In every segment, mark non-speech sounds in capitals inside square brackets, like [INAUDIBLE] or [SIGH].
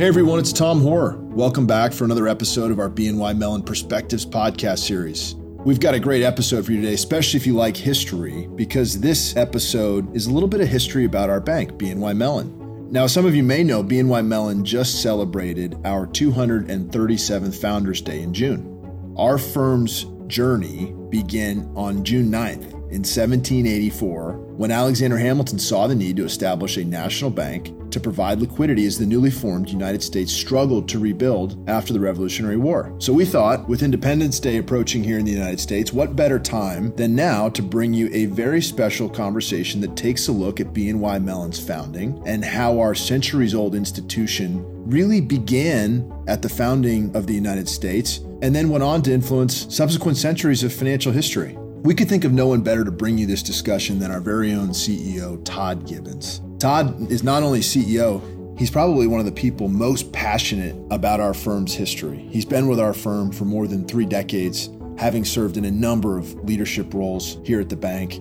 Hey everyone, it's Tom Hoare. Welcome back for another episode of our BNY Mellon Perspectives podcast series. We've got a great episode for you today, especially if you like history, because this episode is a little bit of history about our bank, BNY Mellon. Now, some of you may know BNY Mellon just celebrated our 237th Founders Day in June. Our firm's journey began on June 9th in 1784 when Alexander Hamilton saw the need to establish a national bank to provide liquidity as the newly formed United States struggled to rebuild after the Revolutionary War. So we thought, with Independence Day approaching here in the United States, what better time than now to bring you a very special conversation that takes a look at BNY Mellon's founding and how our centuries old institution really began at the founding of the United States and then went on to influence subsequent centuries of financial history. We could think of no one better to bring you this discussion than our very own CEO, Todd Gibbons. Todd is not only CEO, he's probably one of the people most passionate about our firm's history. He's been with our firm for more than three decades, having served in a number of leadership roles here at the bank.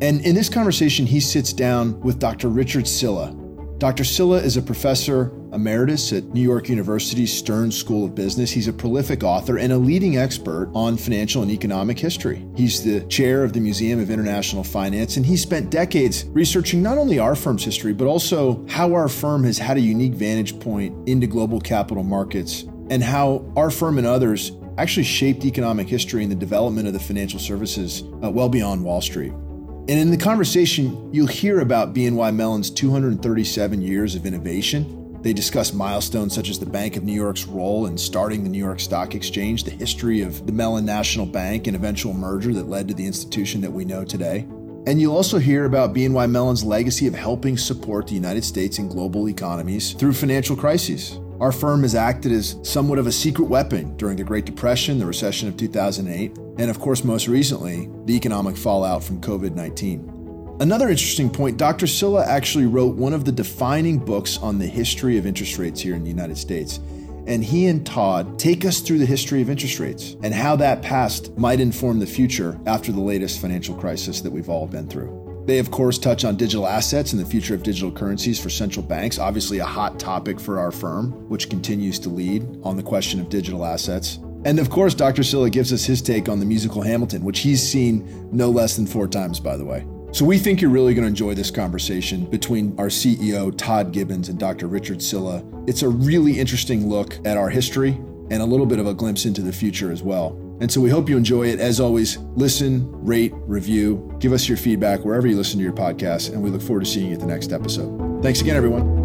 And in this conversation, he sits down with Dr. Richard Sylla. Dr. Sylla is a professor emeritus at New York University's Stern School of Business. He's a prolific author and a leading expert on financial and economic history. He's the chair of the Museum of International Finance, and he spent decades researching not only our firm's history, but also how our firm has had a unique vantage point into global capital markets and how our firm and others actually shaped economic history and the development of the financial services uh, well beyond Wall Street. And in the conversation, you'll hear about BNY Mellon's 237 years of innovation they discuss milestones such as the Bank of New York's role in starting the New York Stock Exchange, the history of the Mellon National Bank, and eventual merger that led to the institution that we know today. And you'll also hear about BNY Mellon's legacy of helping support the United States and global economies through financial crises. Our firm has acted as somewhat of a secret weapon during the Great Depression, the recession of 2008, and of course, most recently, the economic fallout from COVID 19. Another interesting point Dr. Sylla actually wrote one of the defining books on the history of interest rates here in the United States. And he and Todd take us through the history of interest rates and how that past might inform the future after the latest financial crisis that we've all been through. They, of course, touch on digital assets and the future of digital currencies for central banks, obviously, a hot topic for our firm, which continues to lead on the question of digital assets. And of course, Dr. Sylla gives us his take on the musical Hamilton, which he's seen no less than four times, by the way. So, we think you're really going to enjoy this conversation between our CEO, Todd Gibbons, and Dr. Richard Sylla. It's a really interesting look at our history and a little bit of a glimpse into the future as well. And so, we hope you enjoy it. As always, listen, rate, review, give us your feedback wherever you listen to your podcast, and we look forward to seeing you at the next episode. Thanks again, everyone.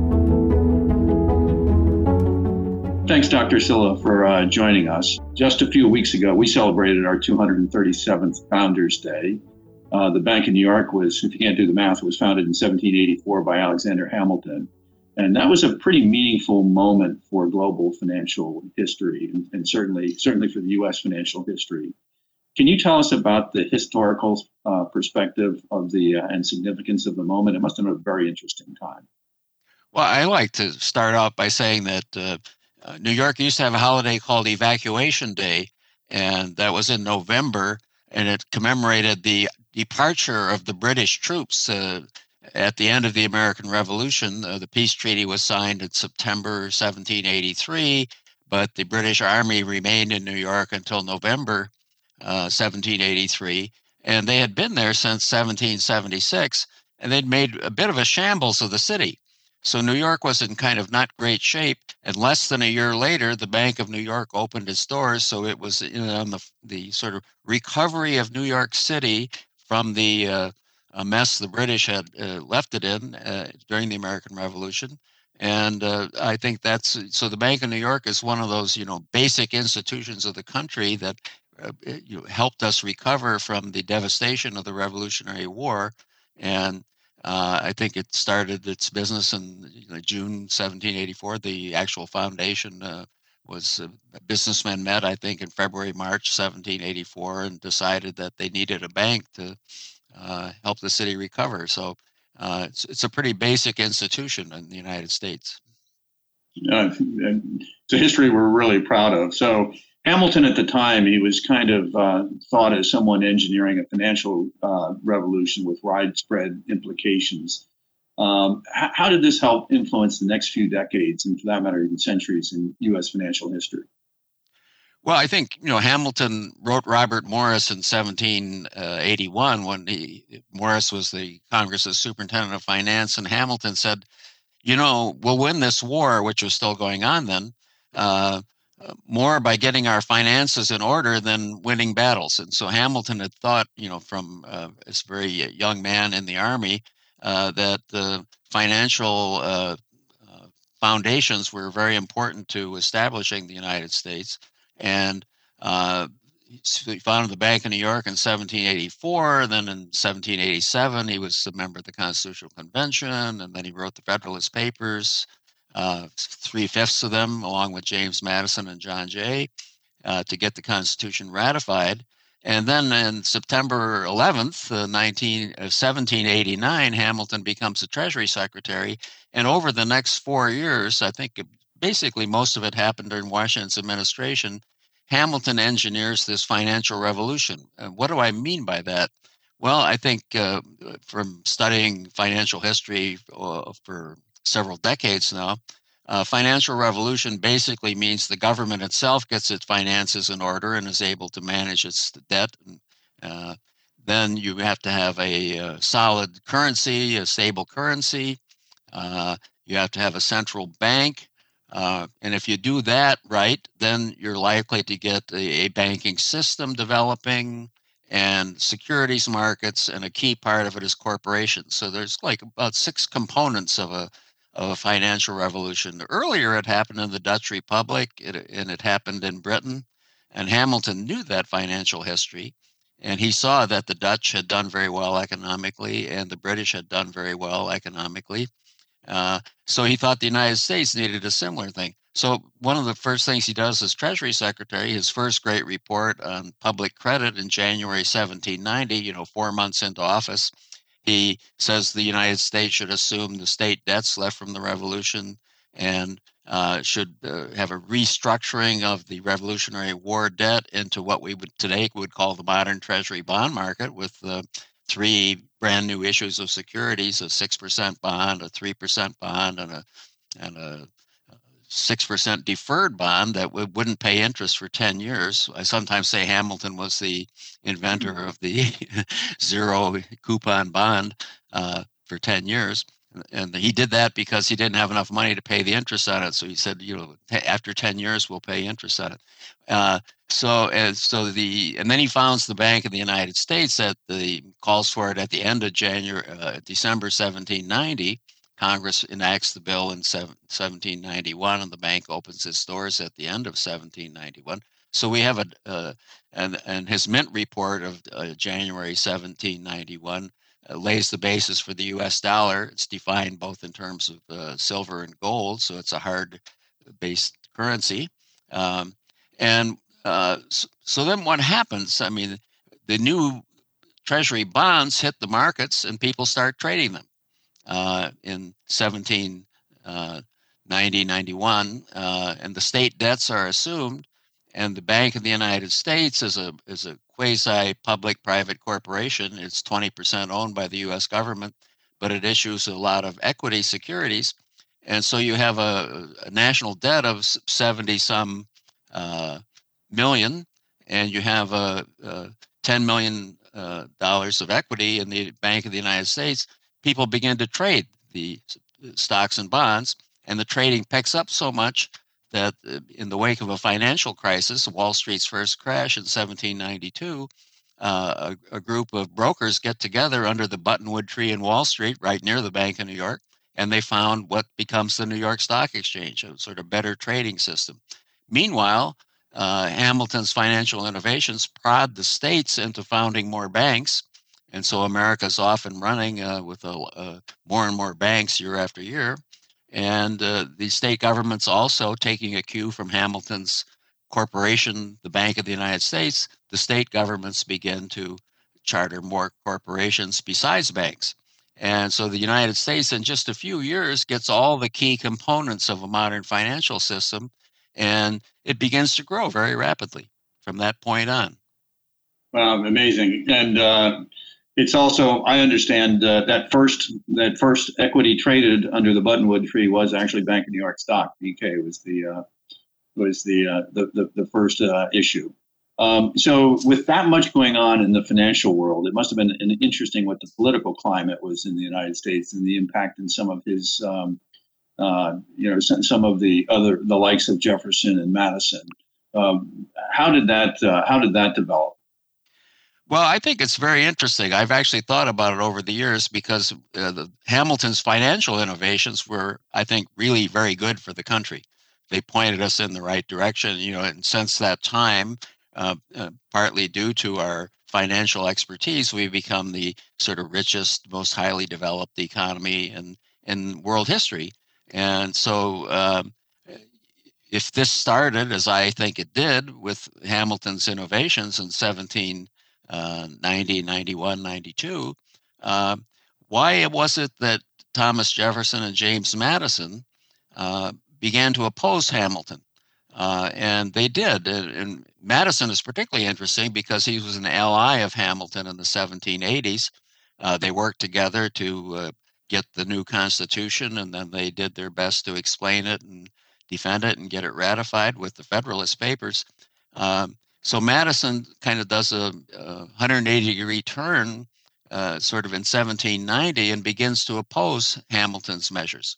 Thanks, Dr. Sylla, for uh, joining us. Just a few weeks ago, we celebrated our 237th Founders Day. Uh, the Bank of New York was, if you can't do the math, was founded in 1784 by Alexander Hamilton. And that was a pretty meaningful moment for global financial history and, and certainly, certainly for the U.S. financial history. Can you tell us about the historical uh, perspective of the uh, and significance of the moment? It must have been a very interesting time. Well, I like to start off by saying that uh, uh, New York used to have a holiday called Evacuation Day, and that was in November, and it commemorated the departure of the British troops uh, at the end of the American Revolution. Uh, the peace treaty was signed in September 1783, but the British Army remained in New York until November uh, 1783. And they had been there since 1776, and they'd made a bit of a shambles of the city. So New York was in kind of not great shape. And less than a year later, the Bank of New York opened its doors. So it was on the, the sort of recovery of New York City from the uh, mess the British had uh, left it in uh, during the American Revolution. And uh, I think that's so. The Bank of New York is one of those, you know, basic institutions of the country that uh, you know, helped us recover from the devastation of the Revolutionary War. And uh, I think it started its business in you know, June 1784. The actual foundation was businessmen met, I think, in February, March 1784, and decided that they needed a bank to uh, help the city recover. So uh, it's, it's a pretty basic institution in the United States. Uh, it's a history we're really proud of. So Hamilton at the time, he was kind of uh, thought as someone engineering a financial uh, revolution with widespread implications. Um, how, how did this help influence the next few decades, and for that matter, even centuries in U.S. financial history? Well, I think you know Hamilton wrote Robert Morris in 1781 when he, Morris was the Congress's superintendent of finance, and Hamilton said, "You know, we'll win this war, which was still going on then, uh, more by getting our finances in order than winning battles." And so Hamilton had thought, you know, from uh, this very young man in the army, uh, that the financial uh, uh, foundations were very important to establishing the United States. And he founded the Bank of New York in 1784. Then in 1787, he was a member of the Constitutional Convention, and then he wrote the Federalist Papers, uh, three fifths of them, along with James Madison and John Jay, uh, to get the Constitution ratified. And then in September 11th, uh, 19, uh, 1789, Hamilton becomes the Treasury Secretary. And over the next four years, I think basically most of it happened during Washington's administration, Hamilton engineers this financial revolution. And what do I mean by that? Well, I think uh, from studying financial history uh, for several decades now, uh, financial revolution basically means the government itself gets its finances in order and is able to manage its debt. Uh, then you have to have a, a, solid currency, a stable currency. Uh, you have to have a central bank. Uh, and if you do that right, then you're likely to get a, a banking system developing and securities markets. And a key part of it is corporations. So there's like about six components of a of a financial revolution. Earlier, it happened in the Dutch Republic it, and it happened in Britain. And Hamilton knew that financial history. And he saw that the Dutch had done very well economically and the British had done very well economically. Uh, so he thought the United States needed a similar thing. So one of the first things he does as Treasury Secretary, his first great report on public credit in January 1790, you know, four months into office, he says the United States should assume the state debts left from the revolution and uh, should uh, have a restructuring of the Revolutionary War debt into what we would today would call the modern Treasury bond market, with uh, three brand new issues of securities: a six percent bond, a three percent bond, and a and a 6% deferred bond that w- wouldn't pay interest for 10 years. I sometimes say Hamilton was the inventor mm-hmm. of the [LAUGHS] zero coupon bond uh, for 10 years. And he did that because he didn't have enough money to pay the interest on it. So he said, you know, after 10 years, we'll pay interest on it. Uh, so, and so the, and then he founds the Bank of the United States that the calls for it at the end of January, uh, December 1790 Congress enacts the bill in 1791, and the bank opens its doors at the end of 1791. So we have a uh, and and his mint report of uh, January 1791 uh, lays the basis for the U.S. dollar. It's defined both in terms of uh, silver and gold, so it's a hard-based currency. Um, and uh, so, so then what happens? I mean, the new Treasury bonds hit the markets, and people start trading them uh, in 1790, uh, 91, uh, and the state debts are assumed. And the Bank of the United States is a is a quasi public private corporation. It's 20% owned by the U.S. government, but it issues a lot of equity securities, and so you have a, a national debt of 70 some uh, million, and you have a, a 10 million uh, dollars of equity in the Bank of the United States people begin to trade the stocks and bonds, and the trading picks up so much that uh, in the wake of a financial crisis, Wall Street's first crash in 1792, uh, a, a, group of brokers get together under the buttonwood tree in Wall Street, right near the Bank of New York, and they found what becomes the New York Stock Exchange, a sort of better trading system. Meanwhile, uh, Hamilton's financial innovations prod the states into founding more banks and so America's off and running uh, with a, uh, more and more banks year after year. And uh, the state governments also taking a cue from Hamilton's corporation, the Bank of the United States, the state governments begin to charter more corporations besides banks. And so the United States, in just a few years, gets all the key components of a modern financial system, and it begins to grow very rapidly from that point on. Wow, amazing. And uh, it's also I understand uh, that first that first equity traded under the Buttonwood Tree was actually Bank of New York stock. BK was the uh, was the, uh, the, the the first uh, issue. Um, so with that much going on in the financial world, it must have been an interesting what the political climate was in the United States and the impact in some of his um, uh, you know some of the other the likes of Jefferson and Madison. Um, how did that uh, how did that develop? Well, I think it's very interesting. I've actually thought about it over the years because uh, the, Hamilton's financial innovations were, I think, really very good for the country. They pointed us in the right direction, you know, and since that time, uh, uh, partly due to our financial expertise, we've become the sort of richest, most highly developed economy in, in world history. And so, um, if this started, as I think it did, with Hamilton's innovations in 17 uh, 90, 91, 92. Uh, why was it that Thomas Jefferson and James Madison uh, began to oppose Hamilton? Uh, and they did. And, and, Madison is particularly interesting because he was an ally of Hamilton in the 1780s. Uh, they worked together to get the new Constitution, and then they did their best to explain it and defend it and get it ratified with the Federalist Papers. Um, so Madison kind of does a, a 180 degree turn uh, sort of in 1790 and begins to oppose Hamilton's measures.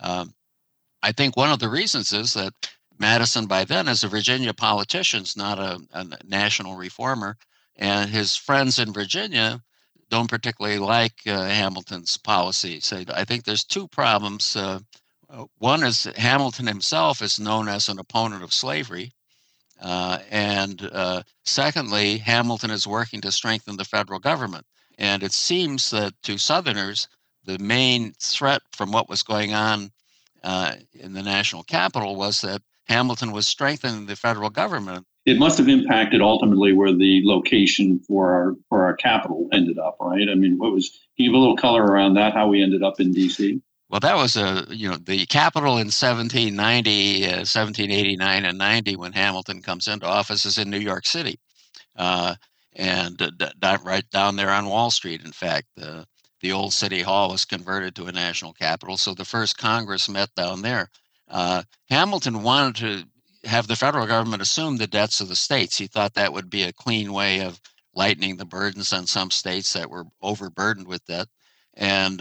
Um, I think one of the reasons is that Madison, by then, is a Virginia politician, not a, a national reformer, and his friends in Virginia don't particularly like uh, Hamilton's policy. So I think there's two problems. Uh, uh one is Hamilton himself is known as an opponent of slavery, uh, and uh, secondly, Hamilton is working to strengthen the federal government. And it seems that to Southerners, the main threat from what was going on uh, in the national capital was that Hamilton was strengthening the federal government. It must have impacted ultimately where the location for our for our capital ended up, right? I mean, what was? Give a little color around that? How we ended up in D.C. Well, that was a you know the capital in 1790, uh, 1789, and 90 when Hamilton comes into office is in New York City, uh, and uh, right down there on Wall Street. In fact, the the old city hall was converted to a national capital, so the first Congress met down there. Uh, Hamilton wanted to have the federal government assume the debts of the states. He thought that would be a clean way of lightening the burdens on some states that were overburdened with debt, and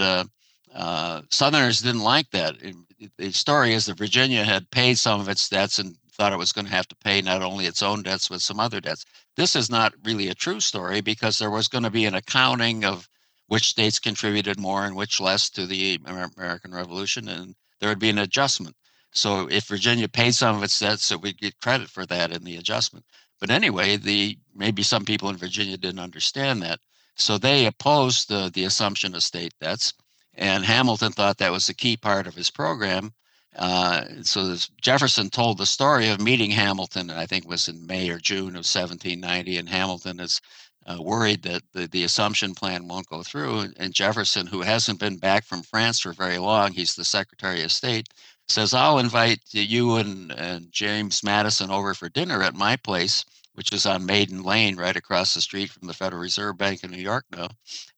uh, Southerners didn't like that. It, the story is that Virginia had paid some of its debts and thought it was going to have to pay not only its own debts but some other debts. This is not really a true story because there was going to be an accounting of which states contributed more and which less to the American Revolution, and there would be an adjustment. So if Virginia paid some of its debts, so we'd get credit for that in the adjustment. But anyway, the maybe some people in Virginia didn't understand that, so they opposed the, the assumption of state debts. And Hamilton thought that was the key part of his program. Uh, so Jefferson told the story of meeting Hamilton, and I think it was in May or June of 1790, and Hamilton is uh, worried that the, the assumption plan won't go through. And Jefferson, who hasn't been back from France for very long, he's the Secretary of State, says, I'll invite you and, and James Madison over for dinner at my place which is on Maiden Lane, right across the street from the Federal Reserve Bank in New York now.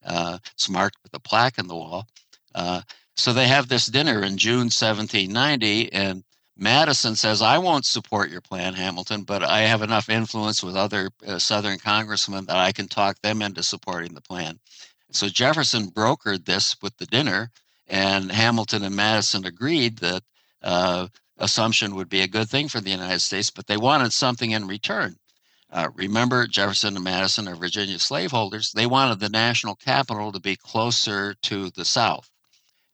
Uh, it's marked with a plaque in the wall. Uh, so they have this dinner in June 1790, and Madison says, I won't support your plan, Hamilton, but I have enough influence with other uh, Southern congressmen that I can talk them into supporting the plan. So Jefferson brokered this with the dinner, and Hamilton and Madison agreed that uh, assumption would be a good thing for the United States, but they wanted something in return. Uh, remember, Jefferson and Madison are Virginia slaveholders. They wanted the national capital to be closer to the South.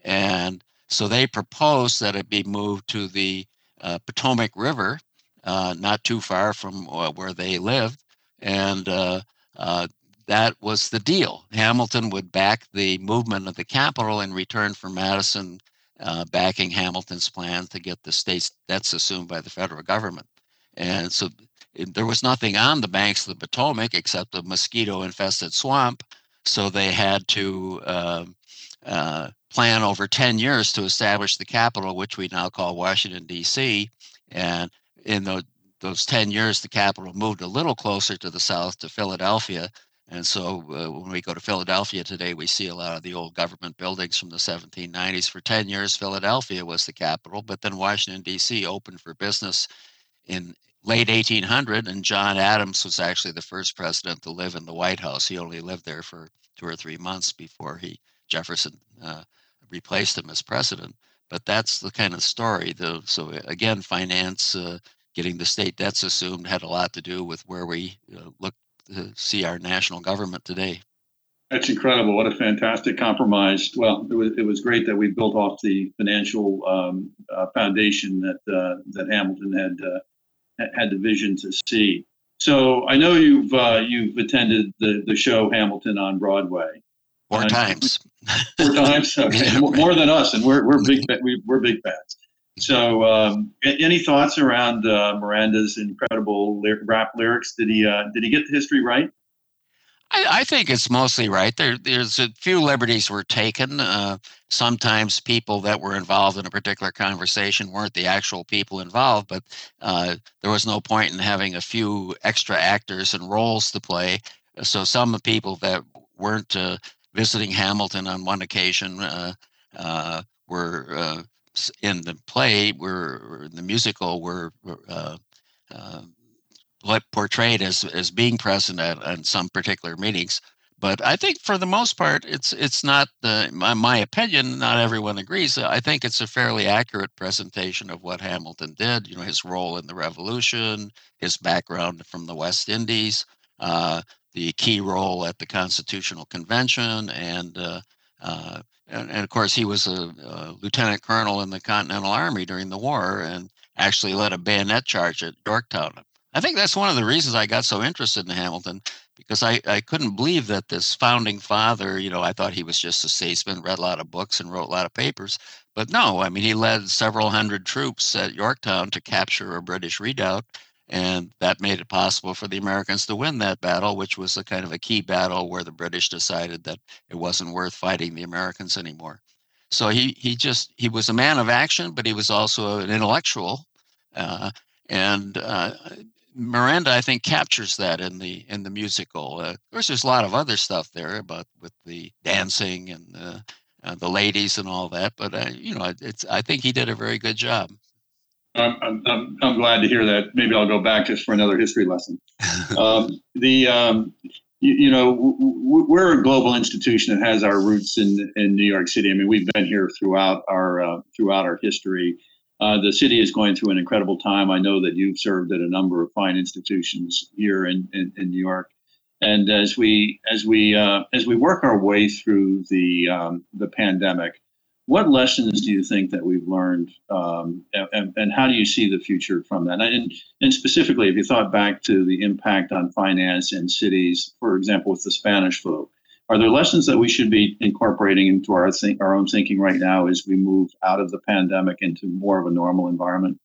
And so they proposed that it be moved to the uh, Potomac River, uh, not too far from uh, where they lived. And uh, uh, that was the deal. Hamilton would back the movement of the capital in return for Madison backing Hamilton's plan to get the state's debts assumed by the federal government. And so there was nothing on the banks of the Potomac except a mosquito infested swamp. So they had to uh, uh, plan over 10 years to establish the capital, which we now call Washington, D.C. And in the, those 10 years, the capital moved a little closer to the south to Philadelphia. And so uh, when we go to Philadelphia today, we see a lot of the old government buildings from the 1790s. For 10 years, Philadelphia was the capital, but then Washington, D.C. opened for business in late 1800, and John Adams was actually the first president to live in the White House. He only lived there for two or three months before he Jefferson uh, replaced him as president. But that's the kind of story. Though, so again, finance, uh, getting the state debts assumed, had a lot to do with where we uh, look to see our national government today. That's incredible. What a fantastic compromise. Well, it was, it was great that we built off the financial um, uh, foundation that uh, that Hamilton had uh, had the vision to see. So I know you've uh, you've attended the the show Hamilton on Broadway. Four times. Four times. [LAUGHS] Okay, more than us, and we're we're big we're big fans. So, um, any thoughts around uh, Miranda's incredible rap lyrics? Did he uh, did he get the history right? I, I, think it's mostly right. There, there's a few liberties were taken. Uh, sometimes people that were involved in a particular conversation weren't the actual people involved, but uh, there was no point in having a few extra actors and roles to play. So some people that weren't uh, visiting Hamilton on one occasion uh, uh, were in the play were in the musical were uh, uh, portrayed as as being present at, at some particular meetings. But I think for the most part, it's it's not the my, my opinion. Not everyone agrees. I think it's a fairly accurate presentation of what Hamilton did. You know, his role in the Revolution, his background from the West Indies, uh, the key role at the Constitutional Convention, and uh, uh, and, and, of course, he was a, a, lieutenant colonel in the Continental Army during the war and actually led a bayonet charge at Yorktown. I think that's one of the reasons I got so interested in Hamilton because I, I couldn't believe that this founding father, you know, I thought he was just a statesman, read a lot of books and wrote a lot of papers. But no, I mean, he led several hundred troops at Yorktown to capture a British redoubt and that made it possible for the Americans to win that battle, which was a kind of a key battle where the British decided that it wasn't worth fighting the Americans anymore. So he he just he was a man of action, but he was also an intellectual, uh, and uh, Miranda I think captures that in the in the musical. Uh, of course, there's a lot of other stuff there about with the dancing and uh, the ladies and all that, but uh, you know, it's I think he did a very good job. I'm, I'm, I'm glad to hear that. Maybe I'll go back just for another history lesson. [LAUGHS] um, the um, you, you, know w- we're a global institution that has our roots in in New York City. I mean, we've been here throughout our uh, throughout our history. Uh, the city is going through an incredible time. I know that you've served at a number of fine institutions here in, in, in New York. And as we as we uh, as we work our way through the um, the pandemic, what lessons do you think that we've learned, um, and, and, how do you see the future from that? And, and specifically, if you thought back to the impact on finance in cities, for example, with the Spanish flu, are there lessons that we should be incorporating into our think, our own thinking right now as we move out of the pandemic into more of a normal environment?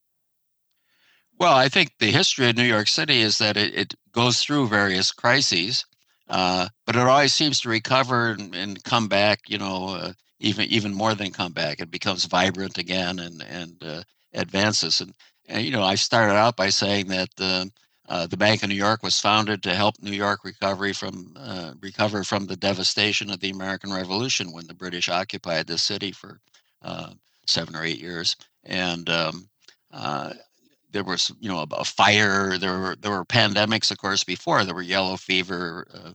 Well, I think the history of New York City is that it, it goes through various crises, uh, but it always seems to recover and, and come back, you know, uh, even even more than come back. It becomes vibrant again and and uh, advances. And, and you know, I started out by saying that uh, uh, the Bank of New York was founded to help New York recovery from uh, recover from the devastation of the American Revolution when the British occupied the city for uh, seven or eight years. And um, uh, there was, you know, a, fire. There were there were pandemics, of course, before. There were yellow fever,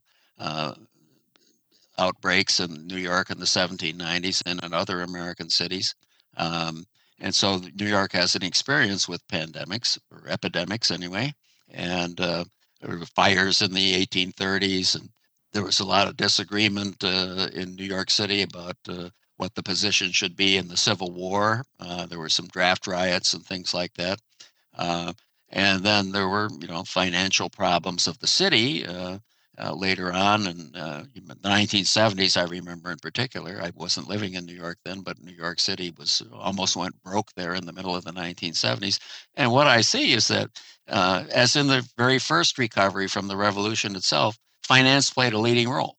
outbreaks in New York in the 1790s and in other American cities. Um, and so New York has an experience with pandemics or epidemics anyway. And uh, there were fires in the 1830s, and there was a lot of disagreement uh, in New York City about uh, what the position should be in the Civil War. Uh, there were some draft riots and things like that. Uh, and then there were, you know, financial problems of the city. Uh, later on in uh, the 1970s i remember in particular i wasn't living in new york then but new york city was almost went broke there in the middle of the 1970s and what i see is that uh, as in the very first recovery from the revolution itself finance played a leading role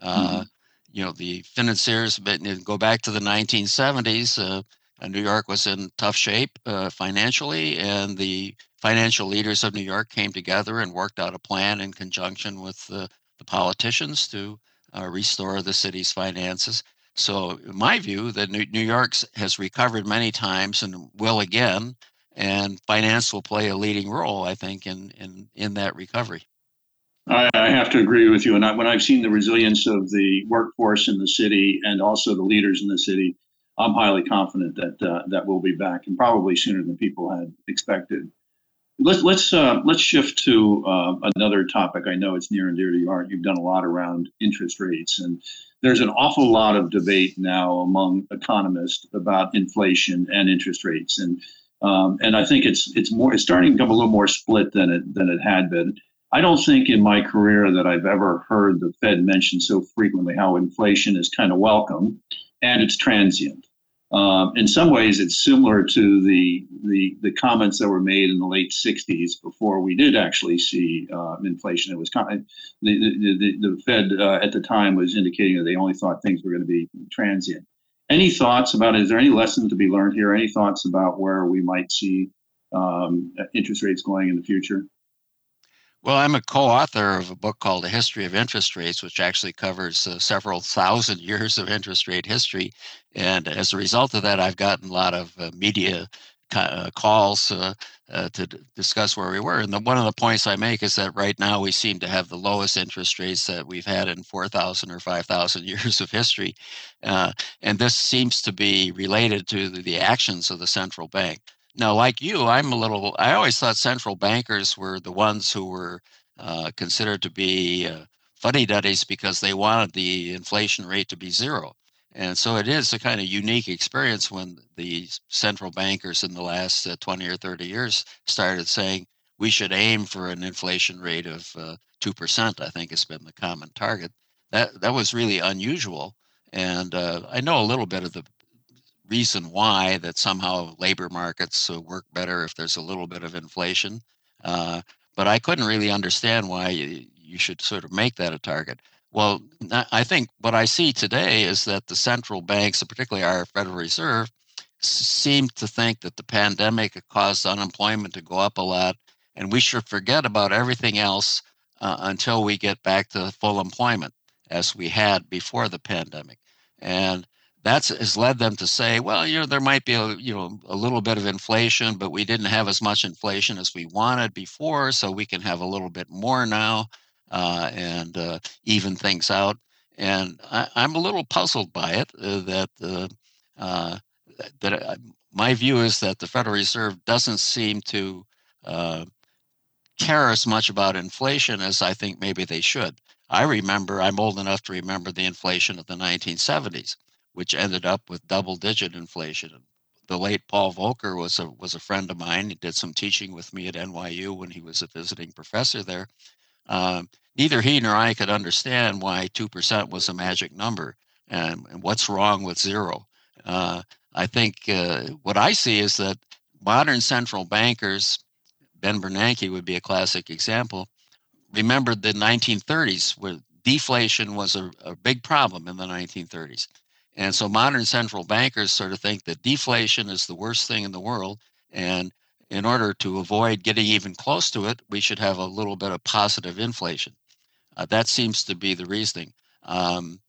uh, mm-hmm. you know the financiers but go back to the 1970s uh, New York was in tough shape uh, financially, and the financial leaders of New York came together and worked out a plan in conjunction with the the politicians to uh, restore the city's finances. So, in my view, that New York has recovered many times and will again, and finance will play a leading role, I think, in in in that recovery. I, have to agree with you. And I, when I've seen the resilience of the workforce in the city and also the leaders in the city, I'm highly confident that uh, that we'll be back, and probably sooner than people had expected. Let's let's uh, let's shift to uh, another topic. I know it's near and dear to your heart. You've done a lot around interest rates, and there's an awful lot of debate now among economists about inflation and interest rates, and um, and I think it's it's more it's starting to become a little more split than it than it had been. I don't think in my career that I've ever heard the Fed mention so frequently how inflation is kind of welcome and it's transient. Um, in some ways, it's similar to the, the, the comments that were made in the late '60s before we did actually see uh, inflation. It was kind the, the, the, the Fed uh, at the time was indicating that they only thought things were going to be transient. Any thoughts about? Is there any lesson to be learned here? Any thoughts about where we might see um, interest rates going in the future? Well, I'm a co author of a book called A History of Interest Rates, which actually covers uh, several thousand [LAUGHS] years of interest rate history. And as a result of that, I've gotten a lot of uh, media uh, calls uh, uh, to d- discuss where we were. And the, one of the points I make is that right now we seem to have the lowest interest rates that we've had in 4,000 or 5,000 [LAUGHS] years of history. Uh, and this seems to be related to the, the actions of the central bank. Now, like you, I'm a little, I always thought central bankers were the ones who were uh, considered to be uh, fuddy duddies because they wanted the inflation rate to be zero. And so it is a kind of unique experience when the central bankers in the last uh, 20 or 30 years started saying we should aim for an inflation rate of uh, 2%, I think has been the common target. That, that was really unusual. And uh, I know a little bit of the reason why that somehow labor markets uh, work better if there's a little bit of inflation. Uh, but I couldn't really understand why you, you should sort of make that a target. Well, I think what I see today is that the central banks, particularly our Federal Reserve, seem to think that the pandemic caused unemployment to go up a lot, and we should forget about everything else uh, until we get back to full employment as we had before the pandemic. And that's has led them to say, well, you know, there might be a you know a little bit of inflation, but we didn't have as much inflation as we wanted before, so we can have a little bit more now uh, and uh, even things out. And I, am a little puzzled by it. Uh, that uh, uh, that my view is that the Federal Reserve doesn't seem to uh, care as much about inflation as I think maybe they should. I remember, I'm old enough to remember the inflation of the 1970s which ended up with double digit inflation. The late Paul Volcker was a was a friend of mine. He did some teaching with me at NYU when he was a visiting professor there. Um, neither he nor I could understand why two percent was a magic number and, and what's wrong with zero. Uh, I think uh, what I see is that modern central bankers, Ben Bernanke would be a classic example, remembered the 1930s where deflation was a, a big problem in the 1930s. And so modern central bankers sort of think that deflation is the worst thing in the world. And in order to avoid getting even close to it, we should have a little bit of positive inflation. Uh, that seems to be the reasoning. Um,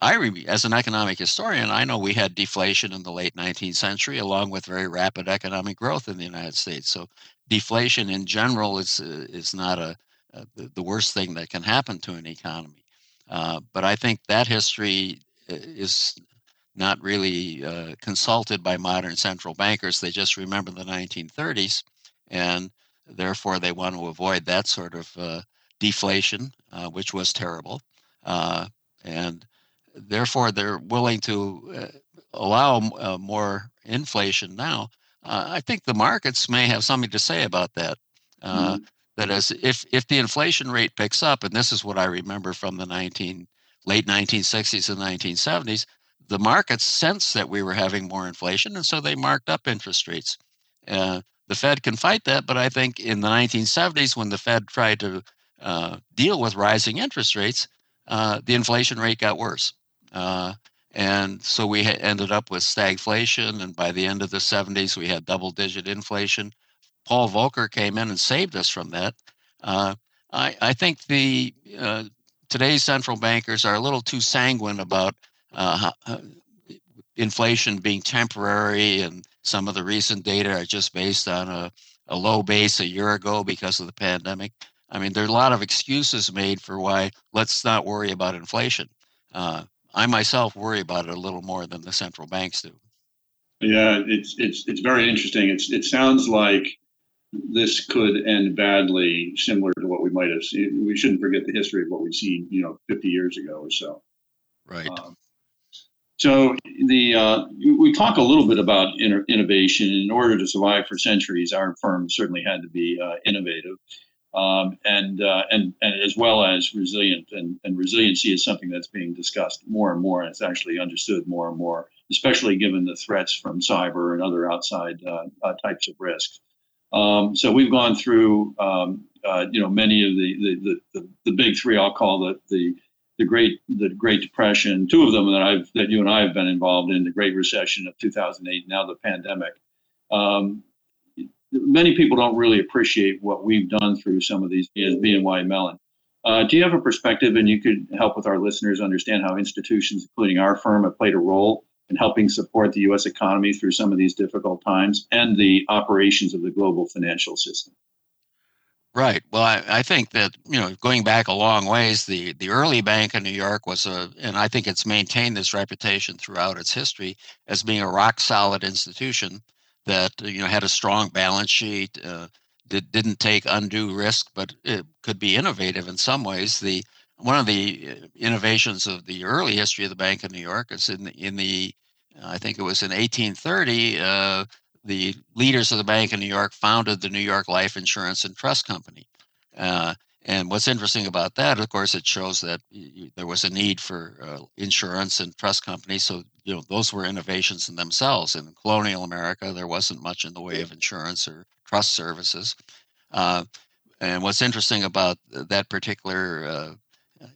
I, as an economic historian, I know we had deflation in the late 19th century, along with very rapid economic growth in the United States. So, deflation in general is uh, is not a, a, the worst thing that can happen to an economy. Uh, but I think that history is not really uh, consulted by modern central bankers. They just remember the 1930s, and therefore they want to avoid that sort of uh, deflation, uh, which was terrible. Uh, and therefore, they're willing to uh, allow uh, more inflation now. I think the markets may have something to say about that. Mm-hmm. That is, if if the inflation rate picks up, and this is what I remember from the 19 late 1960s and 1970s, the markets sensed that we were having more inflation, and so they marked up interest rates. Uh, the Fed can fight that, but I think in the 1970s, when the Fed tried to uh, deal with rising interest rates, uh, the inflation rate got worse. Uh, and so we ha- ended up with stagflation, and by the end of the 70s, we had double digit inflation. Paul Volcker came in and saved us from that. Uh, I, I, think the uh, today's central bankers are a little too sanguine about uh, inflation being temporary, and some of the recent data are just based on a, a low base a year ago because of the pandemic. I mean, there are a lot of excuses made for why let's not worry about inflation. Uh, I myself worry about it a little more than the central banks do. Yeah, it's it's it's very interesting. It's it sounds like this could end badly, similar to what we might have seen. We shouldn't forget the history of what we've seen, you know, 50 years ago or so. Right. Um, so the uh, we talk a little bit about innovation. In order to survive for centuries, our firm certainly had to be uh, innovative, um, and uh, and and as well as resilient. And, and resiliency is something that's being discussed more and more, and it's actually understood more and more, especially given the threats from cyber and other outside uh, uh, types of risks. Um, so we've gone through, um, uh, you know, many of the the, the the big three. I'll call the the the great the Great Depression, two of them that I've that you and I have been involved in, the Great Recession of 2008, now the pandemic. Um, many people don't really appreciate what we've done through some of these as BNY Mellon. Uh, do you have a perspective, and you could help with our listeners understand how institutions, including our firm, have played a role in helping support the U.S. economy through some of these difficult times and the operations of the global financial system? Right. Well, I, I, think that you know, going back a long ways, the the early Bank of New York was a, and I think it's maintained this reputation throughout its history as being a rock solid institution that you know had a strong balance sheet, uh, that didn't take undue risk, but it could be innovative in some ways. The one of the uh, innovations of the early history of the Bank of New York is in the, in the I think it was in 1830. Uh, the leaders of the Bank of New York founded the New York Life Insurance and Trust Company. Uh, and what's interesting about that, of course, it shows that there was a need for uh, insurance and trust companies. So, you know, those were innovations in themselves. In colonial America, there wasn't much in the way of insurance or trust services. Uh, and what's interesting about that particular uh,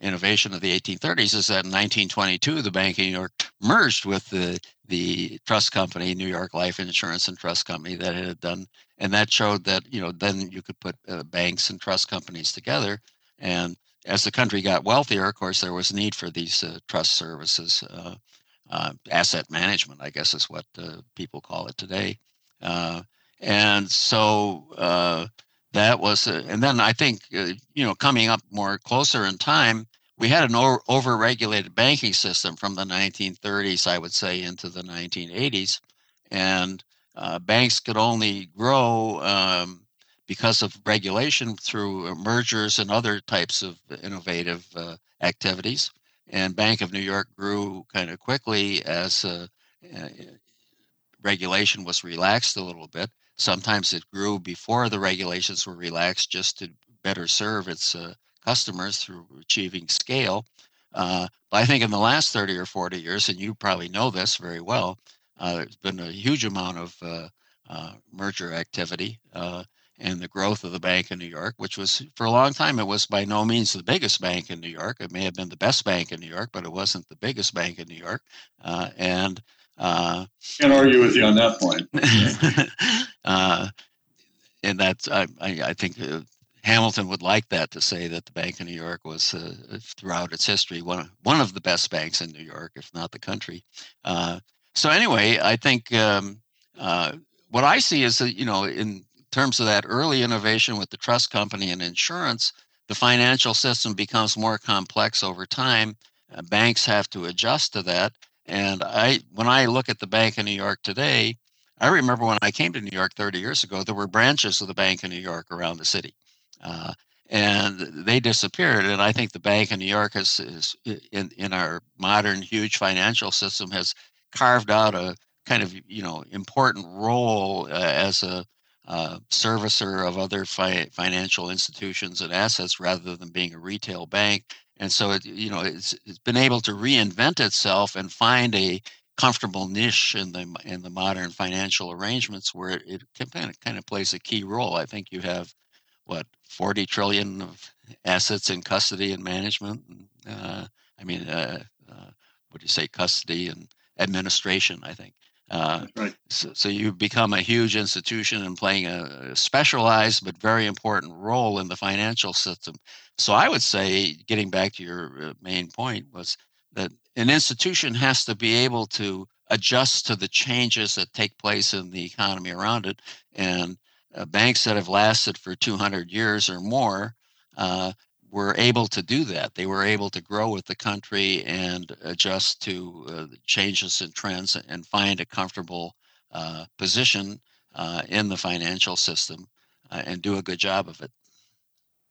innovation of the 1830s is that in 1922, the Bank of New York merged with the the trust company, New York Life Insurance and Trust Company, that it had done, and that showed that you know then you could put uh, banks and trust companies together. And as the country got wealthier, of course, there was need for these uh, trust services, uh, uh asset management, I guess is what uh, people call it today. And so that was, and then I think you know coming up more closer in time we had an over, over-regulated banking system from the 1930s, I would say, into the 1980s, and uh, banks could only grow um, because of regulation through mergers and other types of innovative uh, activities. And Bank of New York grew kind of quickly as uh, uh, regulation was relaxed a little bit. Sometimes it grew before the regulations were relaxed just to better serve its uh, customers through achieving scale. Uh, but I think in the last 30 or 40 years, and you probably know this very well, uh, there's been a huge amount of uh, uh merger activity uh, and the growth of the Bank in New York, which was for a long time, it was by no means the biggest bank in New York. It may have been the best bank in New York, but it wasn't the biggest bank in New York. Uh, and can't argue with you on that point. [LAUGHS] and that's I, I, I think Hamilton would like that to say that the Bank of New York was, uh, throughout its history, one of, one of the best banks in New York, if not the country. Uh, so anyway, I think um, uh, what I see is that you know, in terms of that early innovation with the trust company and insurance, the financial system becomes more complex over time. Uh, banks have to adjust to that. And I, when I look at the Bank of New York today, I remember when I came to New York 30 years ago, there were branches of the Bank of New York around the city. Uh, and they disappeared. And I think the Bank of New York has, is in in our modern huge financial system has carved out a kind of you know important role uh, as a uh, servicer of other fi- financial institutions and assets rather than being a retail bank. And so it you know it's, it's been able to reinvent itself and find a comfortable niche in the in the modern financial arrangements where it, it kind of kind of plays a key role. I think you have what 40 trillion of assets in custody and management. Uh, I mean, uh, uh, what do you say, custody and administration? I think Uh, right. so, so, you become a huge institution and playing a specialized but very important role in the financial system. So I would say, getting back to your uh, main point, was that an institution has to be able to adjust to the changes that take place in the economy around it. And uh, banks that have lasted for 200 years or more uh, were able to do that. They were able to grow with the country and adjust to uh, changes in trends and find a comfortable uh, position uh, in the financial system uh, and do a good job of it.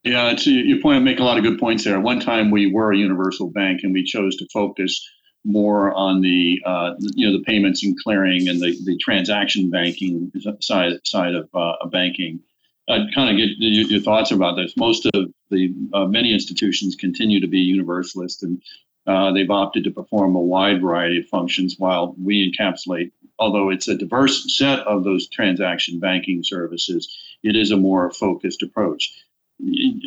Yeah, it's, you point make a lot of good points there. One time, we were a universal bank, and we chose to focus more on the uh, you know the payments and clearing and the, the transaction banking side side of uh, banking. I'd kind of get your, thoughts about this. Most of the uh, many institutions continue to be universalist, and uh, they've opted to perform a wide variety of functions while we encapsulate. Although it's a diverse set of those transaction banking services, it is a more focused approach.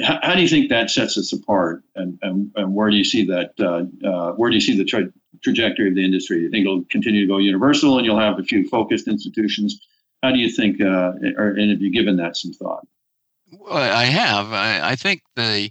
How, how do you think that sets us apart, and, and, and where do you see that? Uh, uh, where do you see the tra- trajectory of the industry? Do you think it'll continue to go universal, and you'll have a few focused institutions? How do you think, uh, or, and have you given that some thought? Well, I have. I, I think the,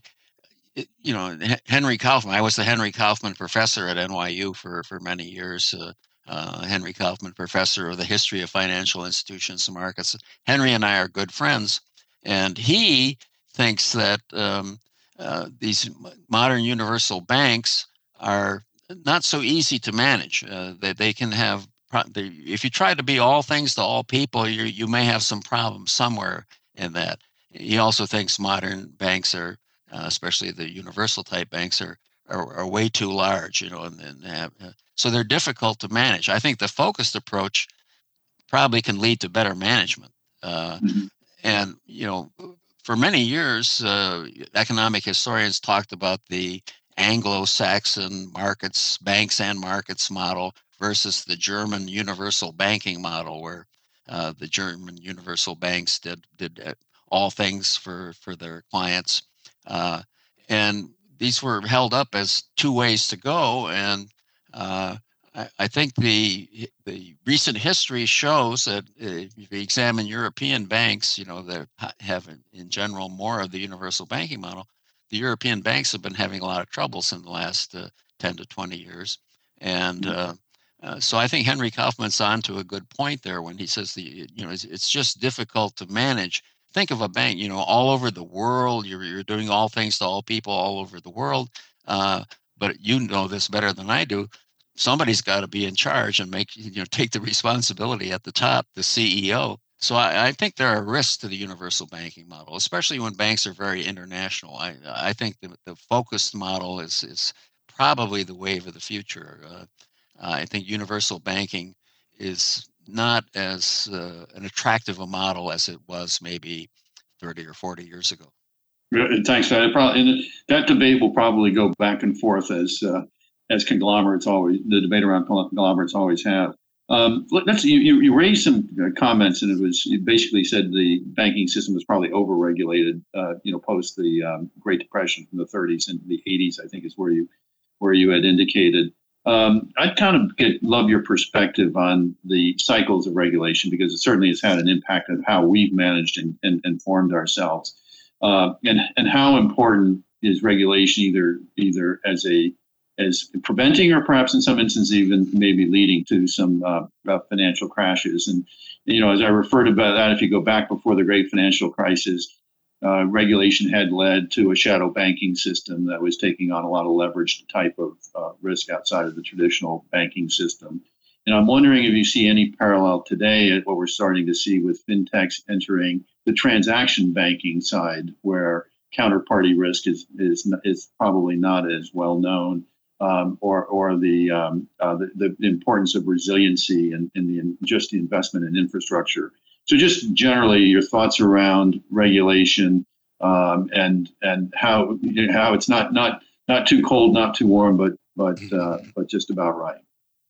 you know, Henry Kaufman. I was the Henry Kaufman Professor at NYU for for many years. Uh, uh, Henry Kaufman Professor of the History of Financial Institutions and Markets. Henry and I are good friends, and he thinks that um, uh, these modern universal banks are not so easy to manage. Uh, that they can have if you try to be all things to all people, you you may have some problems somewhere in that. He also thinks modern banks are, uh, especially the universal type banks, are are, are way too large, you know, and, and have, uh, so they're difficult to manage. I think the focused approach probably can lead to better management. Uh, mm-hmm. And you know, for many years, uh, economic historians talked about the Anglo-Saxon markets, banks and markets model versus the German universal banking model, where uh, the German universal banks did did uh, all things for for their clients, uh, and these were held up as two ways to go. And uh, I, I, think the the recent history shows that if you examine European banks, you know that have in general more of the universal banking model. The European banks have been having a lot of troubles in the last uh, 10 to 20 years. And mm-hmm. Uh, so I think Henry Kaufman's on to a good point there when he says the you know it's, it's, just difficult to manage. Think of a bank, you know, all over the world. You're you're doing all things to all people all over the world. Uh, but you know this better than I do. Somebody's got to be in charge and make you know take the responsibility at the top, the CEO. So I, I think there are risks to the universal banking model, especially when banks are very international. I I think the, the focused model is is probably the wave of the future. Uh, I think universal banking is not as uh, an attractive a model as it was maybe 30 or 40 years ago. Thanks, That probably, that debate will probably go back and forth as uh, as conglomerates always the debate around conglomerates always have. Um, let's you, you raised some uh, comments and it was you basically said the banking system was probably overregulated. Uh, you know, post the um, Great Depression from the 30s and the 80s, I think is where you where you had indicated. Um, I'd kind of get, love your perspective on the cycles of regulation because it certainly has had an impact on how we've managed and, and, and formed ourselves. Uh, and and how important is regulation either either as a as preventing or perhaps in some instances even maybe leading to some uh, uh, financial crashes. And you know, as I referred to that, if you go back before the great financial crisis, uh, regulation had led to a shadow banking system that was taking on a lot of leveraged type of uh, risk outside of the traditional banking system. And I'm wondering if you see any parallel today at what we're starting to see with fintechs entering the transaction banking side, where counterparty risk is is is probably not as well known, um, or or the, um, uh, the, the importance of resiliency and in the just the investment in infrastructure so, just generally, your thoughts around regulation um, and and how you know, how it's not not not too cold, not too warm, but but mm-hmm. uh, but just about right.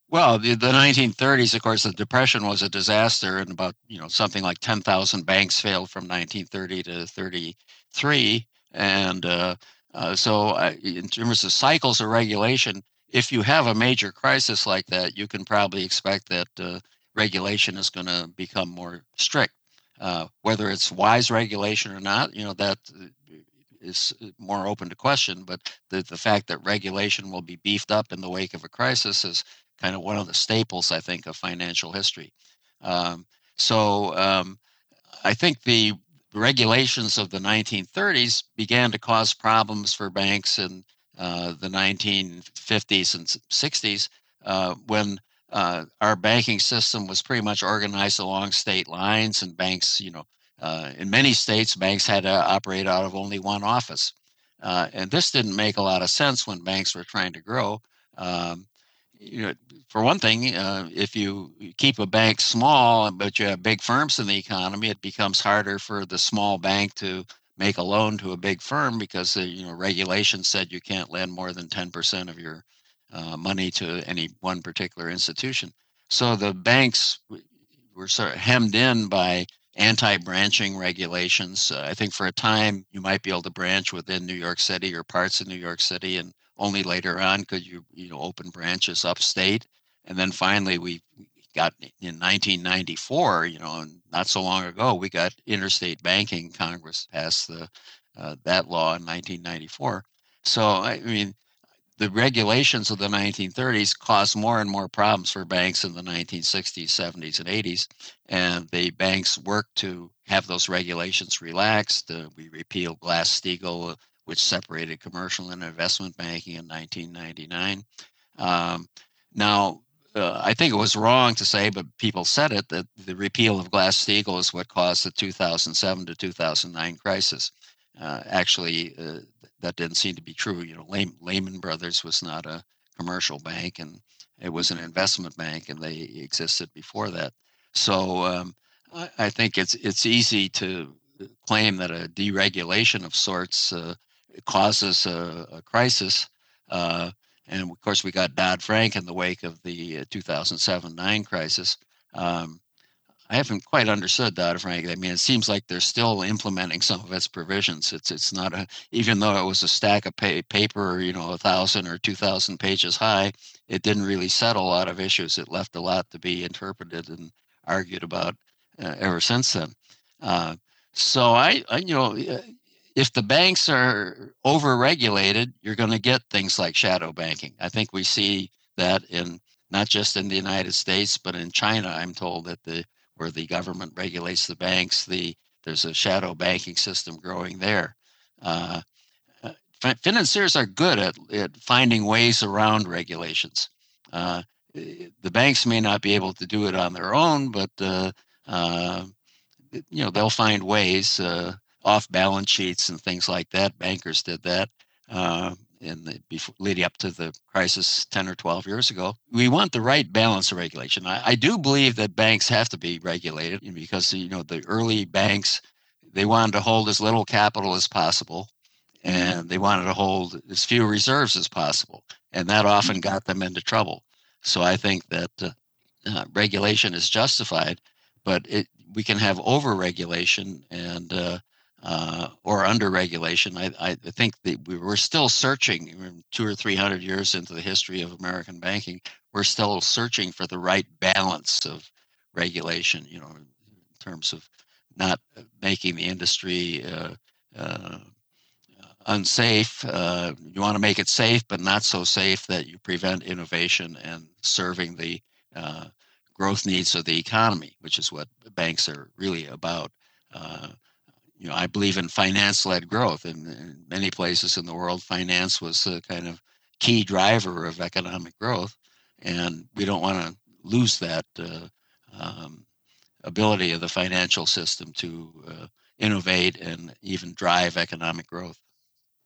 Well, the, the 1930s, of course, the Depression was a disaster, and about you know something like 10,000 banks failed from 1930 to 33, and uh, uh, so uh, in terms of cycles of regulation, if you have a major crisis like that, you can probably expect that uh, regulation is going to become more strict. Uh, whether it's wise regulation or not, you know, that is more open to question. But the, the fact that regulation will be beefed up in the wake of a crisis is kind of one of the staples, I think, of financial history. Um, so um, I think the regulations of the 1930s began to cause problems for banks in uh, the 1950s and 60s uh, when uh, our banking system was pretty much organized along state lines and banks, you know, uh, in many states, banks had to operate out of only one office. Uh, and this didn't make a lot of sense when banks were trying to grow. Um, you know, for one thing, uh, if you keep a bank small but you have big firms in the economy, it becomes harder for the small bank to make a loan to a big firm because the you know regulation said you can't lend more than 10% of your uh, money to any one particular institution. So the banks were sort of hemmed in by anti-branching regulations. Uh, I think for a time you might be able to branch within New York City or parts of New York City, and only later on could you you know open branches upstate. And then finally we got in 1994, you know, not so long ago, we got interstate banking. Congress passed the uh, that law in 1994. So I mean, the regulations of the 1930s caused more and more problems for banks in the 1960s, 70s, and 80s. And the banks worked to have those regulations relaxed. Uh, we repealed Glass Steagall, uh, which separated commercial and investment banking in 1999. Um, now, uh, I think it was wrong to say, but people said it, that the repeal of Glass Steagall is what caused the 2007 to 2009 crisis. Uh, actually, uh, that didn't seem to be true. You know, Lehman Brothers was not a commercial bank, and it was an investment bank, and they existed before that. So um, I, I, think it's it's easy to claim that a deregulation of sorts uh, causes a, a crisis. Uh, and of course, we got Dodd Frank in the wake of the uh, 2007 9 crisis. Um, I haven't quite understood Dodd Frank. I mean, it seems like they're still implementing some of its provisions. It's it's not a even though it was a stack of pay, paper, you know, a thousand or two thousand pages high, it didn't really settle a lot of issues. It left a lot to be interpreted and argued about uh, ever since then. Uh, so I, I, you know, uh, if the banks are overregulated, you're going to get things like shadow banking. I think we see that in not just in the United States, but in China. I'm told that the where the government regulates the banks. The there's a shadow banking system growing there. Uh, uh financiers are good at, at finding ways around regulations. Uh, the banks may not be able to do it on their own, but uh, uh you know they'll find ways uh, off balance sheets and things like that. Bankers did that. In the before, leading up to the crisis 10 or 12 years ago. We want the right balance of regulation. I, I do believe that banks have to be regulated because you know the early banks they wanted to hold as little capital as possible and they wanted to hold as few reserves as possible and that often got them into trouble so i think that uh, uh, regulation is justified but it, we can have over regulation and uh, uh, or under regulation. I, I think that we, we're still searching, two or three hundred years into the history of American banking, we're still searching for the right balance of regulation, you know, in terms of not making the industry uh, uh, unsafe. Uh, you want to make it safe, but not so safe that you prevent innovation and serving the uh, growth needs of the economy, which is what banks are really about. You know, I believe in finance-led growth. In many places in the world, finance was a kind of key driver of economic growth, and we don't want to lose that uh, um, ability of the financial system to uh, innovate and even drive economic growth.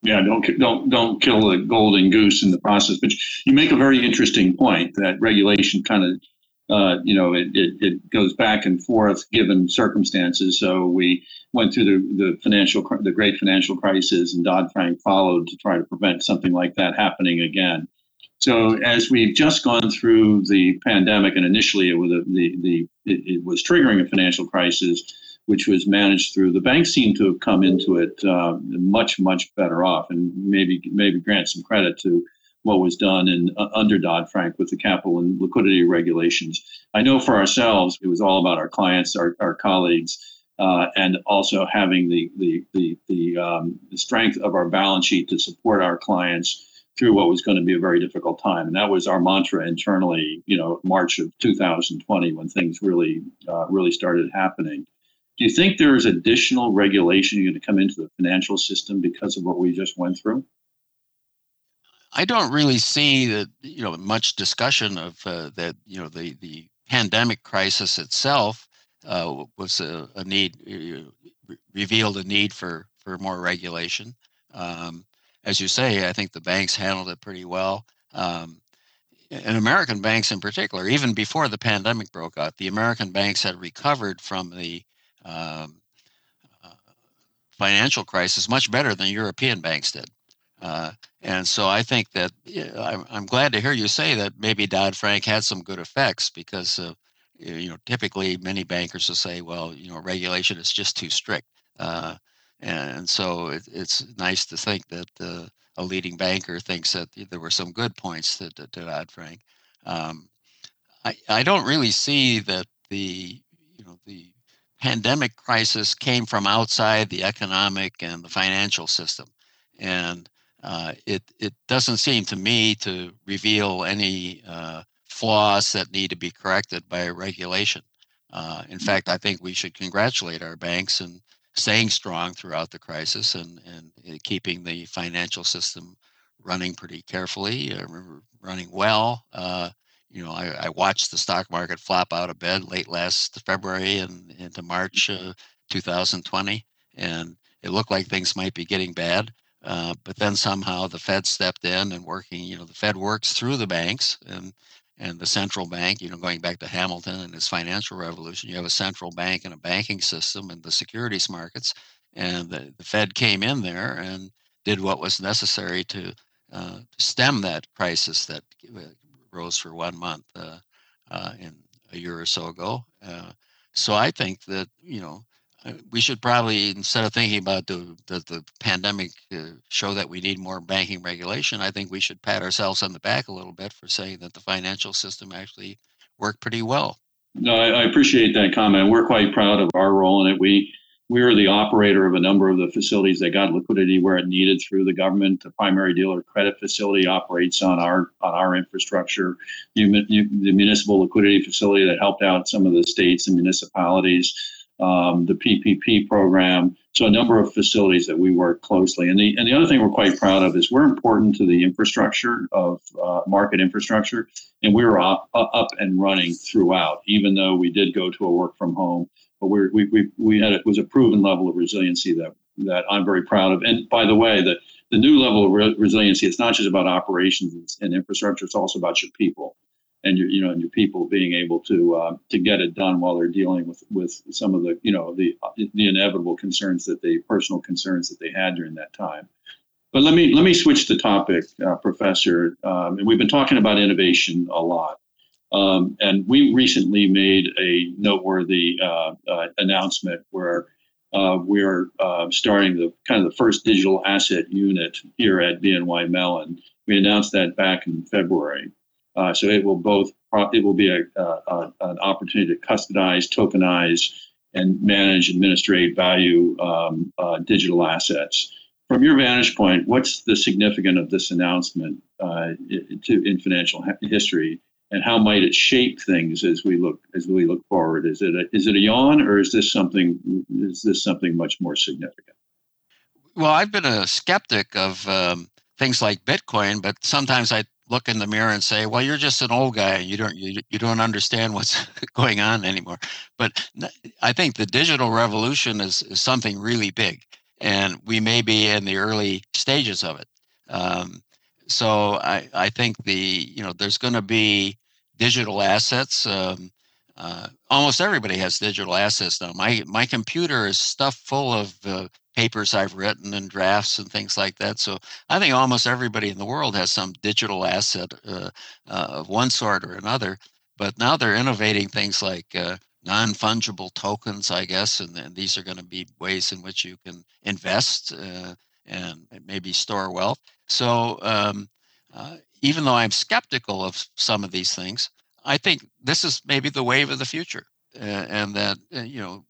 Yeah, don't don't don't kill the golden goose in the process. But you make a very interesting point that regulation kind of uh, you know, it, it, it, goes back and forth given circumstances. So we went through the, the financial, the great financial crisis, and Dodd Frank followed to try to prevent something like that happening again. So as we've just gone through the pandemic, and initially it was a, the the it, it, was triggering a financial crisis, which was managed through the banks seem to have come into it uh, much much better off, and maybe maybe grant some credit to what was done in uh, under Dodd Frank with the capital and liquidity regulations. I know for ourselves, it was all about our clients, our, our colleagues, uh, and also having the the the the, um, the strength of our balance sheet to support our clients through what was going to be a very difficult time. And that was our mantra internally, you know, March of 2020 when things really uh, really started happening. Do you think there is additional regulation going to come into the financial system because of what we just went through? I don't really see that you know much discussion of uh, that you know the the pandemic crisis itself uh, was a, a need uh, revealed a need for for more regulation. Um, as you say, I think the banks handled it pretty well. Um, and American banks in particular, even before the pandemic broke out, the American banks had recovered from the um, uh, financial crisis much better than European banks did. Uh, and so I think that I'm, I'm, glad to hear you say that maybe Dodd Frank had some good effects because, you know, typically many bankers will say, well, you know, regulation is just too strict. Uh, and so it, it's nice to think that uh, a leading banker thinks that there were some good points to, to, to Dodd Frank. Um, I, I don't really see that the, you know, the pandemic crisis came from outside the economic and the financial system. And uh, it it doesn't seem to me to reveal any uh, flaws that need to be corrected by regulation. Uh, in mm. fact, I think we should congratulate our banks in staying strong throughout the crisis and and uh, keeping the financial system running pretty carefully, uh, running well. Uh, you know, I, I, watched the stock market flop out of bed late last February and into March 2020, and it looked like things might be getting bad. Uh, but then somehow the Fed stepped in and working, you know, the Fed works through the banks and and the central bank, you know, going back to Hamilton and his financial revolution, you have a central bank and a banking system and the securities markets. And the, the Fed came in there and did what was necessary to uh, stem that crisis that uh, rose for one month uh, uh, in a year or so ago. So I think that, you know, we should probably instead of thinking about the the, the pandemic uh, show that we need more banking regulation i think we should pat ourselves on the back a little bit for saying that the financial system actually worked pretty well no i, I appreciate that comment we're quite proud of our role in it we we are the operator of a number of the facilities that got liquidity where it needed through the government. The primary dealer credit facility operates on our on our infrastructure. The, the municipal liquidity facility that helped out some of the states and municipalities um, the PPP program. So a number of facilities that we work closely. And the and the other thing we're quite proud of is we're important to the infrastructure of uh, market infrastructure, and we were up, up and running throughout, even though we did go to a work from home. But we we we we had it was a proven level of resiliency that that I'm very proud of. And by the way, the the new level of re- resiliency, it's not just about operations and infrastructure; it's also about your people and your you know and your people being able to uh, to get it done while they're dealing with with some of the you know the the inevitable concerns that they personal concerns that they had during that time. But let me let me switch the topic, uh, Professor. Um, and we've been talking about innovation a lot. Um, and we recently made a noteworthy uh, uh announcement where uh, we're uh, starting the kind of the first digital asset unit here at BNY Mellon. We announced that back in February. Uh, so it will both it will be a, a, an opportunity to custodize, tokenize, and manage, administrate value um, uh, digital assets. From your vantage point, what's the significance of this announcement uh, to, in financial history, and how might it shape things as we look as we look forward? Is it a, is it a yawn, or is this something is this something much more significant? Well, I've been a skeptic of um, things like Bitcoin, but sometimes I look in the mirror and say, "Well, you're just an old guy. You don't you, you don't understand what's [LAUGHS] going on anymore." But I think the digital revolution is, is something really big, and we may be in the early stages of it. Um, so I I think the you know there's going to be digital assets. Um, uh, almost everybody has digital assets now. My my computer is stuffed full of uh, papers I've written and drafts and things like that. So I think almost everybody in the world has some digital asset uh, uh, of one sort or another. But now they're innovating things like uh, non fungible tokens, I guess, and, and these are going to be ways in which you can invest uh, and maybe store wealth. So um, uh, even though I'm skeptical of some of these things, I think this is maybe the wave of the future, and that uh, you know.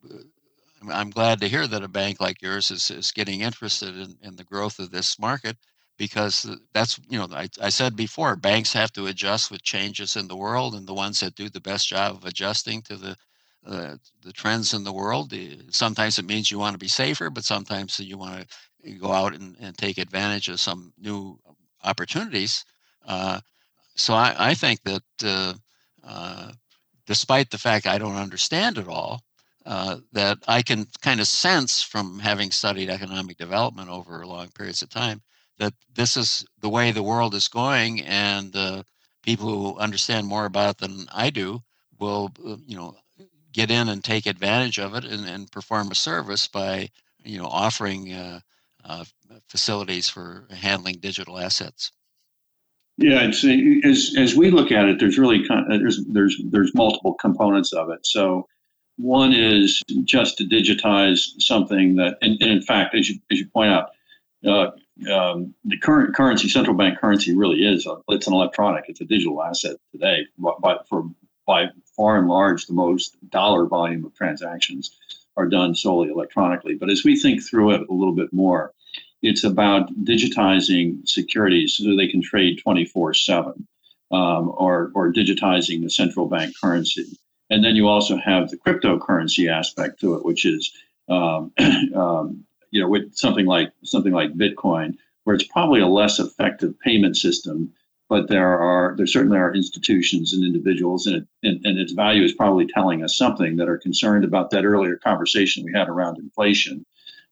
I'm glad to hear that a bank like yours is, is getting interested in, in the growth of this market because that's you know I, I said before banks have to adjust with changes in the world and the ones that do the best job of adjusting to the uh, the trends in the world sometimes it means you want to be safer but sometimes you want to go out and, and take advantage of some new opportunities uh, so I, I, think that uh, uh despite the fact I don't understand it all uh, that I can kind of sense from having studied economic development over long periods of time that this is the way the world is going, and uh, people who understand more about it than I do will, uh, you know, get in and take advantage of it and, and perform a service by, you know, offering uh, uh, facilities for handling digital assets. Yeah, it's, as as we look at it, there's really there's there's there's multiple components of it. So one is just to digitize something that, and, and in fact, as you as you point out, uh, um, the current currency, central bank currency, really is a, it's an electronic. It's a digital asset today. But for by far and large, the most dollar volume of transactions are done solely electronically. But as we think through it a little bit more, it's about digitizing securities so they can trade 24 7 um, or, or digitizing the central bank currency. And then you also have the cryptocurrency aspect to it, which is um, [CLEARS THROAT] um, you know, with something like something like Bitcoin, where it's probably a less effective payment system, but there are there certainly are institutions and individuals, and, it, and, and its value is probably telling us something that are concerned about that earlier conversation we had around inflation.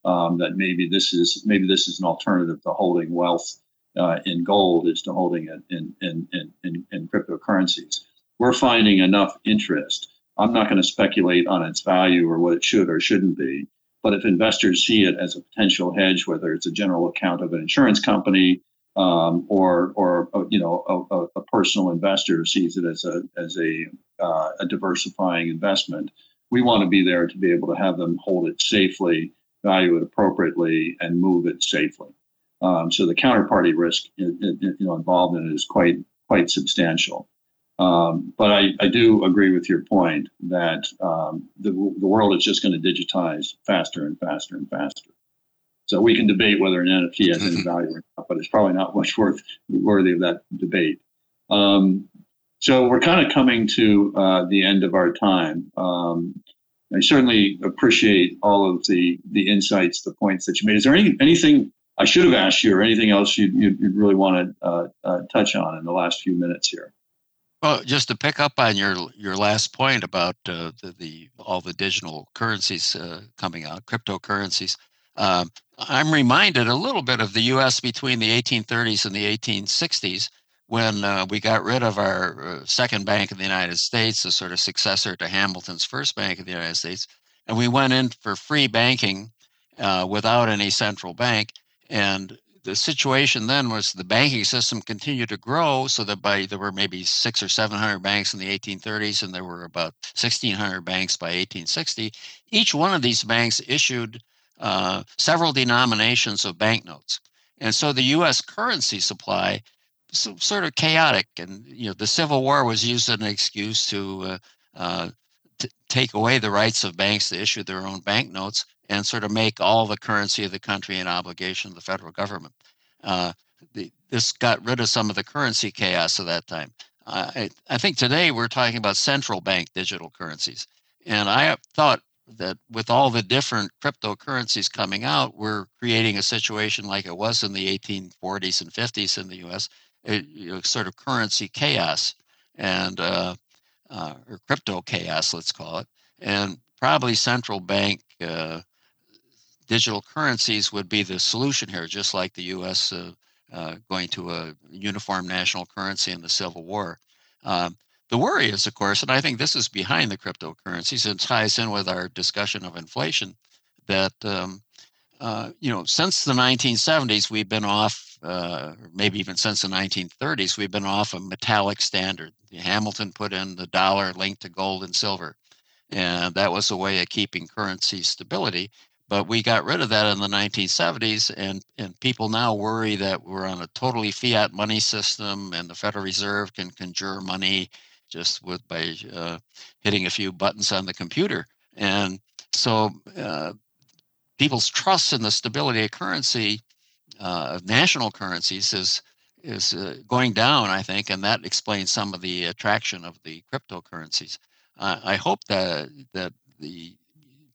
Um, that maybe this is maybe this is an alternative to holding wealth uh, in gold is to holding it in in, in, in, in cryptocurrencies. We're finding enough interest. I'm not going to speculate on its value or what it should or shouldn't be. But if investors see it as a potential hedge, whether it's a general account of an insurance company um, or, or uh, you know, a, a, personal investor sees it as a as a, uh, a diversifying investment, we want to be there to be able to have them hold it safely, value it appropriately, and move it safely. Um, so the counterparty risk, you know, involved in it is quite quite substantial. Um, but I, I, do agree with your point that um, the, the world is just going to digitize faster and faster and faster. So we can debate whether an NFT has any mm-hmm. value or not, but it's probably not much worth worthy of that debate. Um, so we're kind of coming to uh, the end of our time. Um, I certainly appreciate all of the the insights, the points that you made. Is there any anything I should have asked you, or anything else you'd, you'd really want to uh, uh, touch on in the last few minutes here? Well, just to pick up on your your last point about uh, the, the, all the digital currencies uh, coming out, cryptocurrencies, um, I'm reminded a little bit of the U.S. between the 1830s and the 1860s when uh, we got rid of our uh, second bank in the United States, the sort of successor to Hamilton's first bank in the United States, and we went in for free banking uh, without any central bank. And the situation then was the banking system continued to grow so that by there were maybe six or 700 banks in the 1830s and there were about 1600 banks by 1860 each one of these banks issued uh, several denominations of banknotes. And so the us currency supply so, sort of chaotic and you know the civil war was used as an excuse to uh, uh, take away the rights of banks to issue their own banknotes and sort of make all the currency of the country an obligation of the federal government. Uh, the, this got rid of some of the currency chaos of that time. Uh, I, I think today we're talking about central bank digital currencies. And I thought that with all the different cryptocurrencies coming out, we're creating a situation like it was in the 1840s and 50s in the US, a, you know, sort of currency chaos and uh, uh, or crypto chaos, let's call it. And probably central bank uh, digital currencies would be the solution here, just like the U.S. Uh, uh, going to a uniform national currency in the Civil War. Um, the worry is, of course, and I think this is behind the cryptocurrencies and ties in with our discussion of inflation, that um, uh, you know since the 1970s we've been off, uh, maybe even since the 1930s we've been off a metallic standard. Hamilton put in the dollar linked to gold and silver, and that was a way of keeping currency stability. But we got rid of that in the 1970s, and, and people now worry that we're on a totally fiat money system and the Federal Reserve can conjure money just with by uh, hitting a few buttons on the computer. And so uh, people's trust in the stability of currency, uh, of national currencies, is is uh, going down, I think, and that explains some of the attraction of the cryptocurrencies. I hope that that the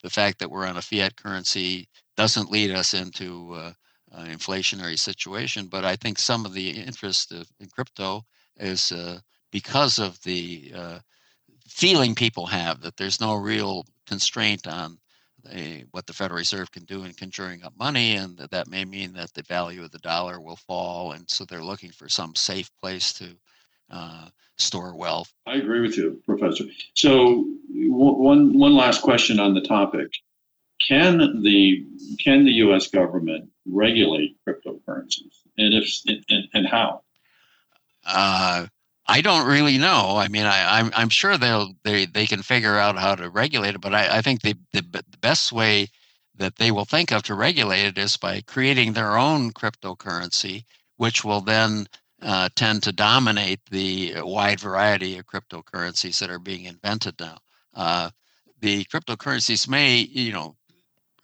the fact that we're on a fiat currency doesn't lead us into uh, an inflationary situation. But I think some of the interest of, in crypto is uh, because of the uh, feeling people have that there's no real constraint on a, what the Federal Reserve can do in conjuring up money, and that, that may mean that the value of the dollar will fall, and so they're looking for some safe place to uh, store wealth. I agree with you, Professor. So one one last question on the topic: Can the can the U.S. government regulate cryptocurrencies, and if and, and how? Uh, I don't really know. I mean, I, am I'm, I'm sure they'll they they can figure out how to regulate it, but I, I think the, the the best way that they will think of to regulate it is by creating their own cryptocurrency, which will then uh, tend to dominate the wide variety of cryptocurrencies that are being invented now. Uh, the cryptocurrencies may, you know,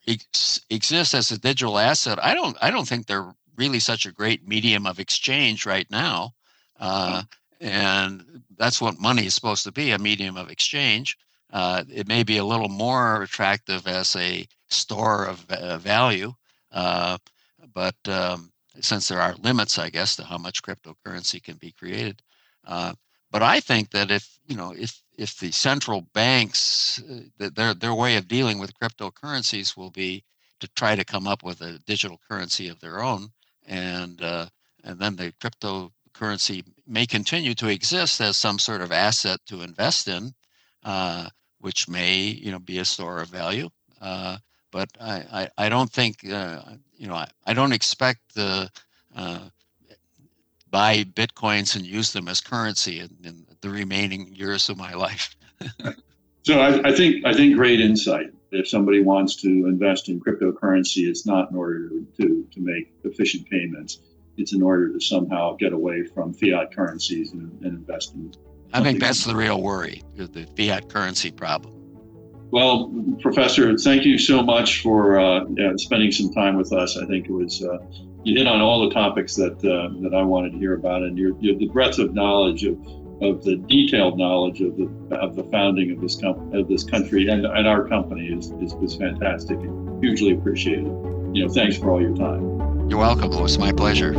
ex- exist as a digital asset. I don't. I don't think they're really such a great medium of exchange right now, uh, and that's what money is supposed to be—a medium of exchange. Uh, it may be a little more attractive as a store of uh, value, uh, but um, since there are limits, I guess, to how much cryptocurrency can be created. Uh, but I think that if you know if if the central banks uh, their their way of dealing with cryptocurrencies will be to try to come up with a digital currency of their own, and uh, and then the cryptocurrency may continue to exist as some sort of asset to invest in, uh, which may you know be a store of value. Uh, but I, I, I don't think uh, you know I, I don't expect the uh, buy bitcoins and use them as currency in, in the remaining years of my life. [LAUGHS] so I, I, think I think great insight. If somebody wants to invest in cryptocurrency, it's not in order to, to, to make efficient payments. It's in order to somehow get away from fiat currencies and, and invest in. I think that's the real worry, the fiat currency problem. Well, Professor, thank you so much for uh, spending some time with us. I think it was uh, you hit on all the topics that uh, that I wanted to hear about, and your, your, the breadth of knowledge of of the detailed knowledge of the of the founding of this com- of this country and, and our company is, is is fantastic and hugely appreciated. You know, thanks for all your time. You're welcome. It was my pleasure.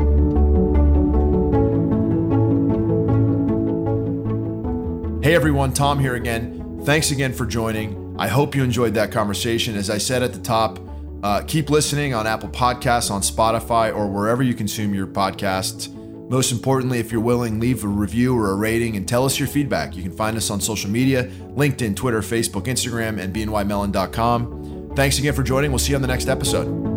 Hey everyone, Tom here again. Thanks again for joining. I hope you enjoyed that conversation. As I said at the top, uh, keep listening on Apple Podcasts, on Spotify, or wherever you consume your podcasts. Most importantly, if you're willing, leave a review or a rating and tell us your feedback. You can find us on social media LinkedIn, Twitter, Facebook, Instagram, and bnymelon.com. Thanks again for joining. We'll see you on the next episode.